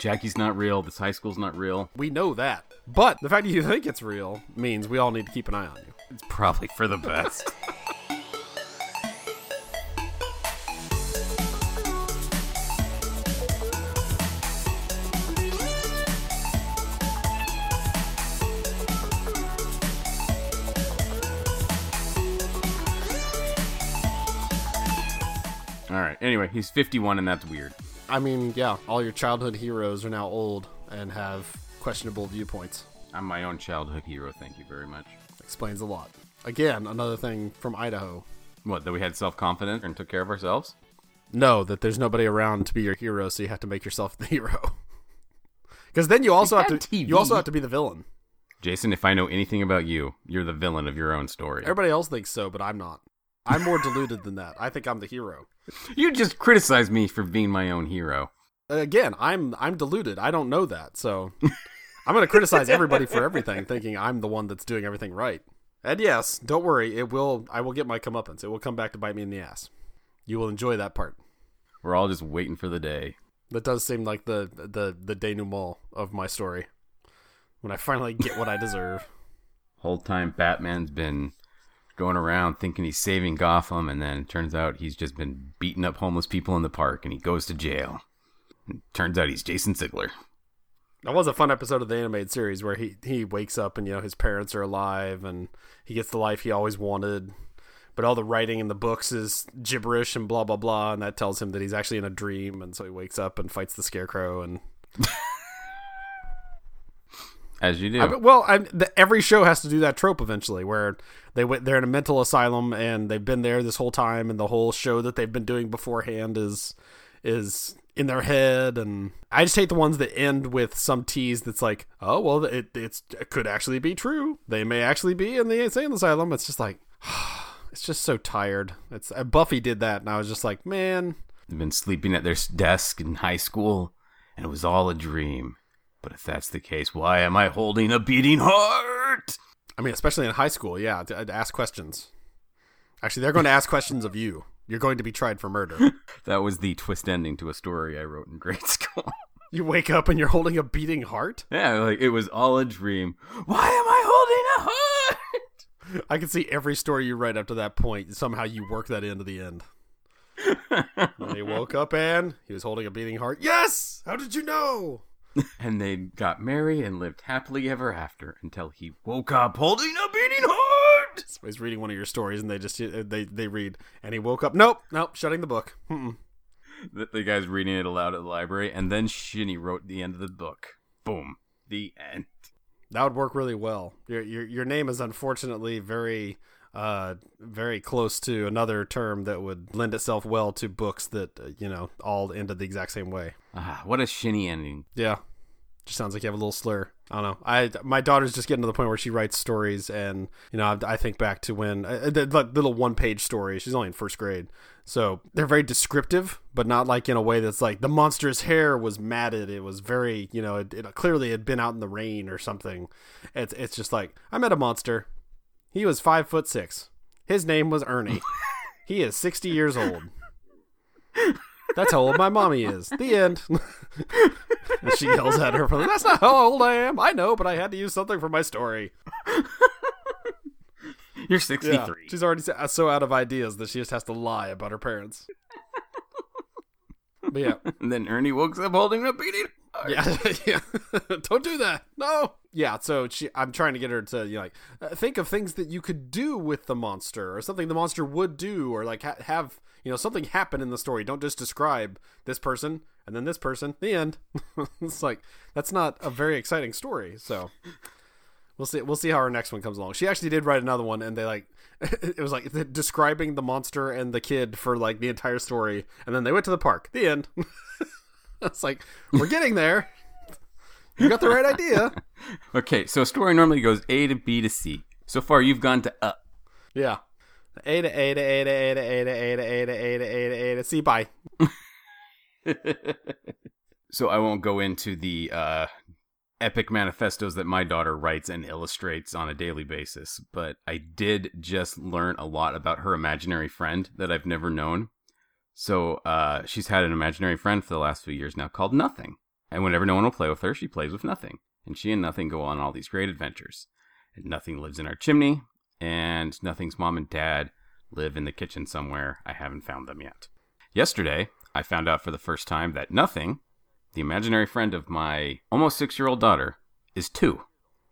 Jackie's not real. This high school's not real. We know that. But the fact that you think it's real means we all need to keep an eye on you. It's probably for the best. All right. Anyway, he's 51, and that's weird. I mean, yeah, all your childhood heroes are now old and have questionable viewpoints. I'm my own childhood hero. Thank you very much. Explains a lot. Again, another thing from Idaho. What? That we had self confidence and took care of ourselves? No, that there's nobody around to be your hero, so you have to make yourself the hero. Because then you also have to TV. you also have to be the villain. Jason, if I know anything about you, you're the villain of your own story. Everybody else thinks so, but I'm not. I'm more deluded than that. I think I'm the hero. You just criticize me for being my own hero. Again, I'm I'm deluded. I don't know that, so I'm going to criticize everybody for everything, thinking I'm the one that's doing everything right. And yes, don't worry, it will. I will get my comeuppance. It will come back to bite me in the ass. You will enjoy that part. We're all just waiting for the day. That does seem like the the the denouement of my story. When I finally get what I deserve. Whole time Batman's been going around thinking he's saving Gotham, and then it turns out he's just been beating up homeless people in the park, and he goes to jail. And turns out he's Jason Ziegler. That was a fun episode of the animated series where he he wakes up and you know his parents are alive and he gets the life he always wanted. But all the writing in the books is gibberish and blah blah blah, and that tells him that he's actually in a dream, and so he wakes up and fights the scarecrow. And As you do. I mean, well, I, the, every show has to do that trope eventually, where they went they're in a mental asylum and they've been there this whole time, and the whole show that they've been doing beforehand is is in their head. And I just hate the ones that end with some tease that's like, oh well, it it's it could actually be true. They may actually be in the insane asylum. It's just like. It's just so tired. It's uh, Buffy did that, and I was just like, man, They've been sleeping at their desk in high school, and it was all a dream. But if that's the case, why am I holding a beating heart? I mean, especially in high school, yeah, to, uh, to ask questions. Actually, they're going to ask questions of you. You're going to be tried for murder. That was the twist ending to a story I wrote in grade school. you wake up and you're holding a beating heart. yeah, like it was all a dream. Why am I holding a heart? I can see every story you write up to that point. Somehow you work that into the end. and he woke up and he was holding a beating heart. Yes! How did you know? and they got married and lived happily ever after until he woke up holding a beating heart. Somebody's reading one of your stories and they just uh, they they read and he woke up. Nope, nope, shutting the book. Mm-mm. The, the guy's reading it aloud at the library, and then Shinny wrote the end of the book. Boom. The end. That would work really well. Your your your name is unfortunately very uh very close to another term that would lend itself well to books that uh, you know all ended the exact same way. Ah, what a Shinny ending. Yeah. Just sounds like you have a little slur. I don't know. I my daughter's just getting to the point where she writes stories, and you know I, I think back to when uh, the, the little one page stories. She's only in first grade, so they're very descriptive, but not like in a way that's like the monster's hair was matted. It was very you know it, it clearly had been out in the rain or something. It's it's just like I met a monster. He was five foot six. His name was Ernie. he is sixty years old. That's how old my mommy is. The end. and she yells at her, That's not how old I am. I know, but I had to use something for my story. You're Yeah. 63. She's already so- uh, so out of ideas that she just has to lie about her parents. But yeah. And then Ernie wakes up holding a heart. Yeah, yeah. Don't do that. No. Yeah. So she, I'm trying to get her to you know, like uh, think of things that you could do with the monster, or something the monster would do, or like ha- have you know something happen in the story. Don't just describe this person and then this person. The end. it's like that's not a very exciting story. So we'll see. We'll see how our next one comes along. She actually did write another one, and they like it was like describing the monster and the kid for like the entire story, and then they went to the park. The end. It's like we're getting there. You got the right idea. Okay, so a story normally goes A to B to C. So far, you've gone to up. Yeah. A to A to A to A to A to A to A to A to A to A to C. Bye. so I won't go into the uh, epic manifestos that my daughter writes and illustrates on a daily basis, but I did just learn a lot about her imaginary friend that I've never known. So uh, she's had an imaginary friend for the last few years now called Nothing. And whenever no one will play with her, she plays with Nothing. And she and Nothing go on all these great adventures. And Nothing lives in our chimney, and Nothing's mom and dad live in the kitchen somewhere. I haven't found them yet. Yesterday, I found out for the first time that Nothing, the imaginary friend of my almost six year old daughter, is two.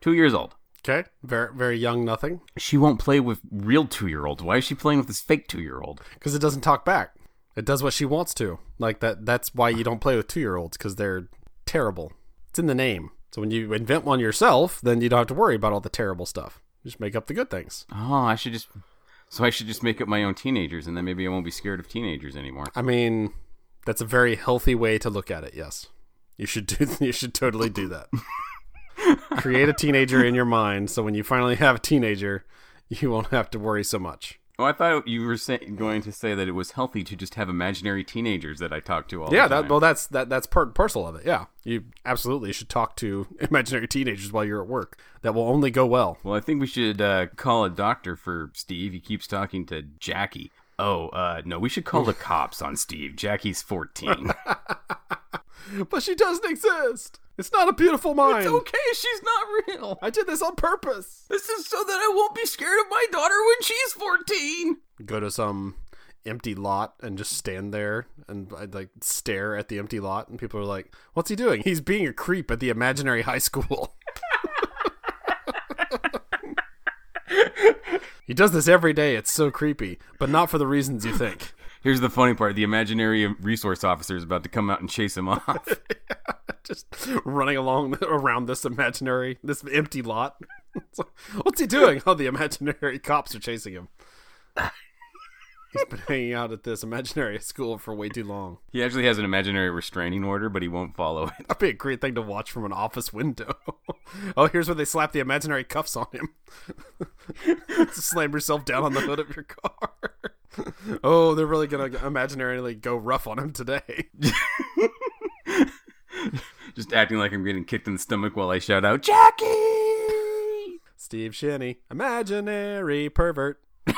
Two years old. Okay, very very young, nothing, She won't play with real two year olds. Why is she playing with this fake two year old? because it doesn't talk back. It does what she wants to. Like that. That's why you don't play with two year olds because they're terrible. It's in the name. So when you invent one yourself, then you don't have to worry about all the terrible stuff. Just make up the good things. Oh, I should just. So I should just make up my own teenagers, and then maybe I won't be scared of teenagers anymore. I mean, that's a very healthy way to look at it. Yes, you should do. You should totally do that. Create a teenager in your mind, so when you finally have a teenager, you won't have to worry so much. Oh, I thought you were say- going to say that it was healthy to just have imaginary teenagers that I talk to all Yeah, the time. that well, that's that that's part parcel of it. Yeah, you absolutely should talk to imaginary teenagers while you're at work. That will only go well. Well, I think we should uh, call a doctor for Steve. He keeps talking to Jackie. Oh, uh, no, we should call the cops on Steve. Jackie's 14. But she doesn't exist. It's not a beautiful mind. it's okay, she's not real. I did this on purpose. This is so that I won't be scared of my daughter when she's 14. Go to some empty lot and just stand there and I'd like stare at the empty lot and people are like, "What's he doing? He's being a creep at the imaginary high school." he does this every day. It's so creepy, but not for the reasons you think. Here's the funny part the imaginary resource officer is about to come out and chase him off. just running along around this imaginary, this empty lot. What's he doing? Oh, the imaginary cops are chasing him. He's been hanging out at this imaginary school for way too long. he actually has an imaginary restraining order, but he won't follow it. That'd be a great thing to watch from an office window. oh, here's where they slap the imaginary cuffs on him. Slam yourself down on the hood of your car. oh, they're really gonna imaginarily go rough on him today. Just acting like I'm getting kicked in the stomach while I shout out, Jackie! Steve Shinny, imaginary pervert.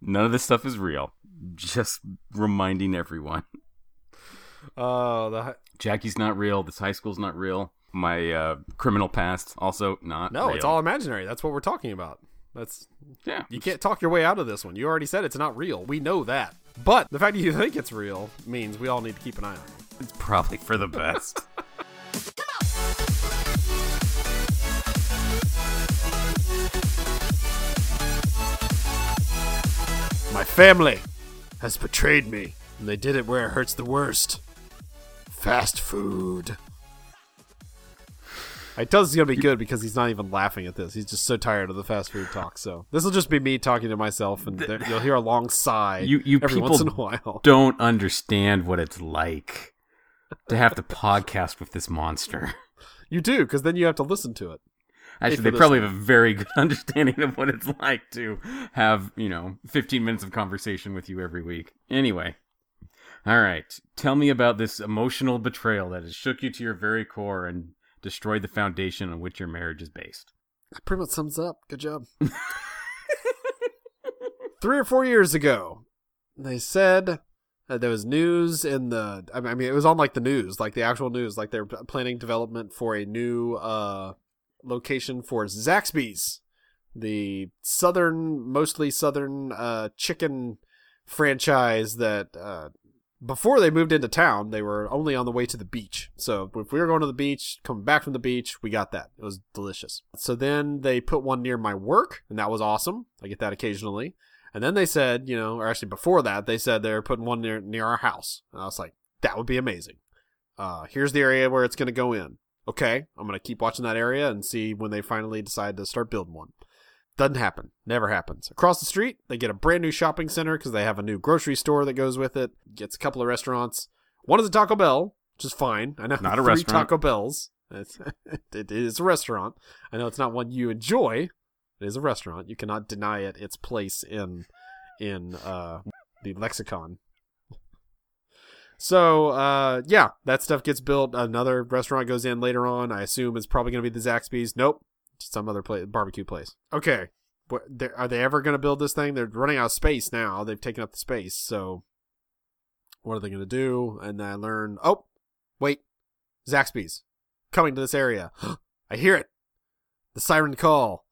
None of this stuff is real. Just reminding everyone. Oh, the Jackie's not real. This high school's not real. My uh, criminal past also not No, real. it's all imaginary. That's what we're talking about. That's Yeah. you can't talk your way out of this one. You already said it's not real. We know that. But the fact that you think it's real means we all need to keep an eye on it. It's probably for the best. My family has betrayed me, and they did it where it hurts the worst. Fast food. I tell it's gonna be good because he's not even laughing at this. He's just so tired of the fast food talk. So this will just be me talking to myself, and there, you'll hear a long sigh You- you every people once in a while. Don't understand what it's like to have to podcast with this monster. You do because then you have to listen to it. Actually, they probably have a very good understanding of what it's like to have, you know, 15 minutes of conversation with you every week. Anyway. All right. Tell me about this emotional betrayal that has shook you to your very core and destroyed the foundation on which your marriage is based. That pretty much sums it up. Good job. Three or four years ago, they said that there was news in the. I mean, it was on like the news, like the actual news, like they're planning development for a new uh, location for Zaxby's, the southern, mostly southern uh, chicken franchise that. Before they moved into town, they were only on the way to the beach. So if we were going to the beach, coming back from the beach, we got that. It was delicious. So then they put one near my work, and that was awesome. I get that occasionally. And then they said, you know, or actually before that, they said they were putting one near near our house. And I was like, that would be amazing. Uh, here's the area where it's going to go in. Okay, I'm going to keep watching that area and see when they finally decide to start building one. Doesn't happen. Never happens. Across the street, they get a brand new shopping center because they have a new grocery store that goes with it. Gets a couple of restaurants. One is a Taco Bell, which is fine. I know Not a three restaurant. Taco Bells. It's, it is a restaurant. I know it's not one you enjoy. It is a restaurant. You cannot deny it its place in in uh, the lexicon. So uh, yeah, that stuff gets built. Another restaurant goes in later on. I assume it's probably going to be the Zaxby's. Nope, some other place, barbecue place. Okay, what, they're- they ever going to build this thing? They're running out of space now. They've taken up the space. So what are they going to do? And then I learn. Oh, Wait, Zaxby's coming to this area. I hear it. The siren call.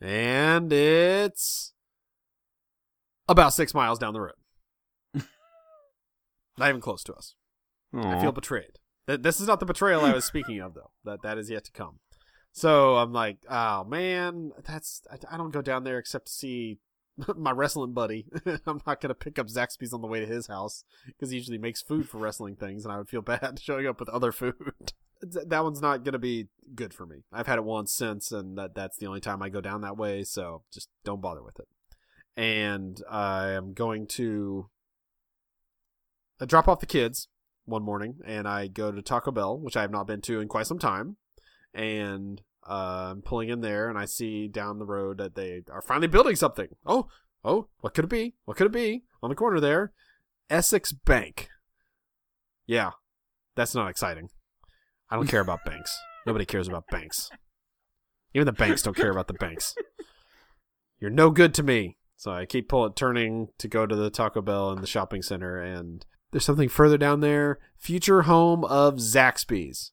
And it's about six miles down the road. not even close to us. I feel betrayed. Th- This is not the betrayal I was speaking of, though. That that is yet to come. So I'm like, oh man, that's I, I don't go down there except to see my wrestling buddy. I'm not gonna pick up Zaxby's on the way to his house because he usually makes food for wrestling things, and I would feel bad showing up with other food. that one's not gonna be good for me. I've had it once since, and that that's the only time I go down that way. So just don't bother with it. And I am going to drop off the kids one morning and I go to Taco Bell, which I have not been to in quite some time. And uh, I'm pulling in there and I see down the road that they are finally building something. Oh, oh, what could it be? What could it be? On the corner there, Essex Bank. Yeah, that's not exciting. I don't care about banks. Nobody cares about banks. Even the banks don't care about the banks. You're no good to me. So I keep pulling, turning to go to the Taco Bell in the shopping center, and there's something further down there. Future home of Zaxby's.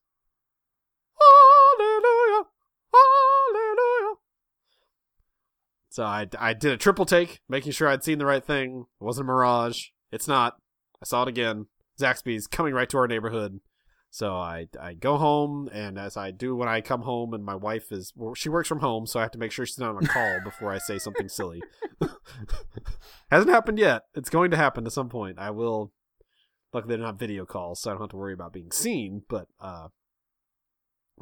So I, I did a triple take, making sure I'd seen the right thing. It wasn't a mirage. It's not. I saw it again. Zaxby's coming right to our neighborhood. So I, I go home, and as I do when I come home, and my wife is well, she works from home, so I have to make sure she's not on a call before I say something silly. Hasn't happened yet. It's going to happen at some point. I will. Luckily, they're not video calls, so I don't have to worry about being seen. But uh,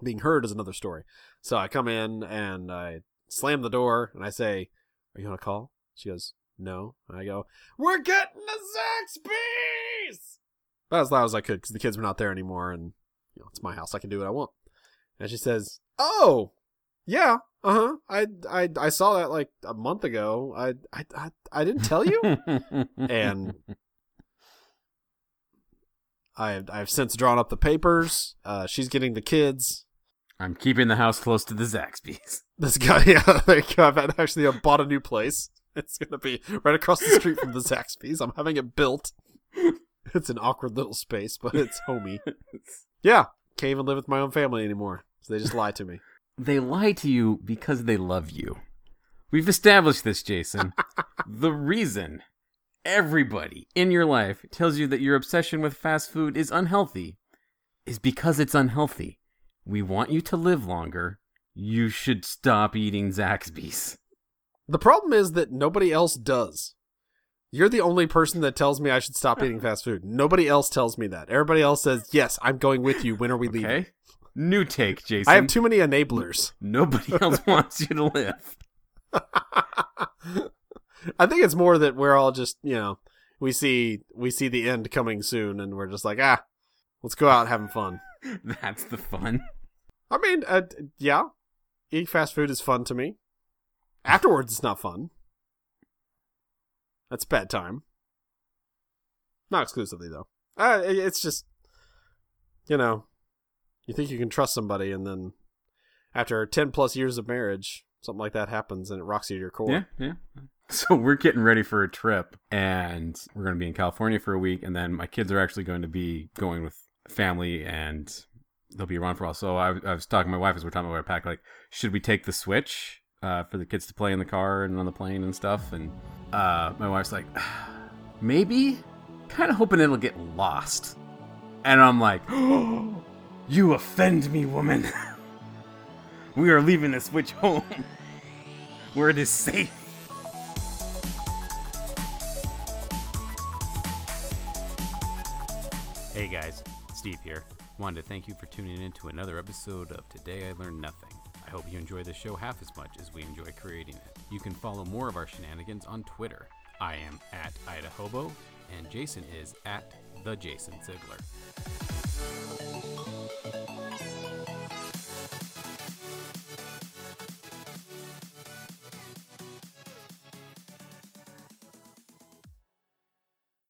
being heard is another story. So I come in and I slam the door and I say, "Are you on a call?" She goes, "No." And I go, "We're getting the Zaxby's!" About as loud as I could because the kids were not there anymore, and you know it's my house. I can do what I want. And she says, "Oh, yeah, uh huh. I I I saw that like a month ago. I I I, I didn't tell you." and I've I've since drawn up the papers. Uh, she's getting the kids. I'm keeping the house close to the Zaxby's. This guy, yeah, there you go. I've actually uh, bought a new place. It's gonna be right across the street from the Zaxby's. I'm having it built. It's an awkward little space, but it's homey. Yeah, can't even live with my own family anymore. So they just lie to me. They lie to you because they love you. We've established this, Jason. the reason everybody in your life tells you that your obsession with fast food is unhealthy is because it's unhealthy. We want you to live longer. You should stop eating Zaxby's. The problem is that nobody else does. You're the only person that tells me I should stop eating fast food. Nobody else tells me that. Everybody else says, "Yes, I'm going with you. When are we leaving?" Okay? New take, Jason. I have too many enablers. Nobody else wants you to live. I think it's more that we're all just, you know, we see we see the end coming soon, and we're just like, ah, let's go out having fun. That's the fun. I mean, uh, yeah, eating fast food is fun to me. Afterwards, it's not fun. That's bad time. Not exclusively though. Uh, it- it's just, you know, you think you can trust somebody, and then after ten plus years of marriage, something like that happens, and it rocks you to your core. Yeah, yeah. So we're getting ready for a trip, and we're going to be in California for a week, and then my kids are actually going to be going with family, and they'll be around for a while. So I, I was talking to my wife as we're talking about our pack, like, should we take the Switch uh, for the kids to play in the car and on the plane and stuff? And uh, my wife's like, maybe, kind of hoping it'll get lost. And I'm like, you offend me, woman. we are leaving the Switch home, where it is safe. Hey guys, Steve here. Wanted to thank you for tuning in to another episode of Today I Learned Nothing. I hope you enjoy the show half as much as we enjoy creating it. You can follow more of our shenanigans on Twitter. I am at Idahobo, and Jason is at the Jason Ziegler.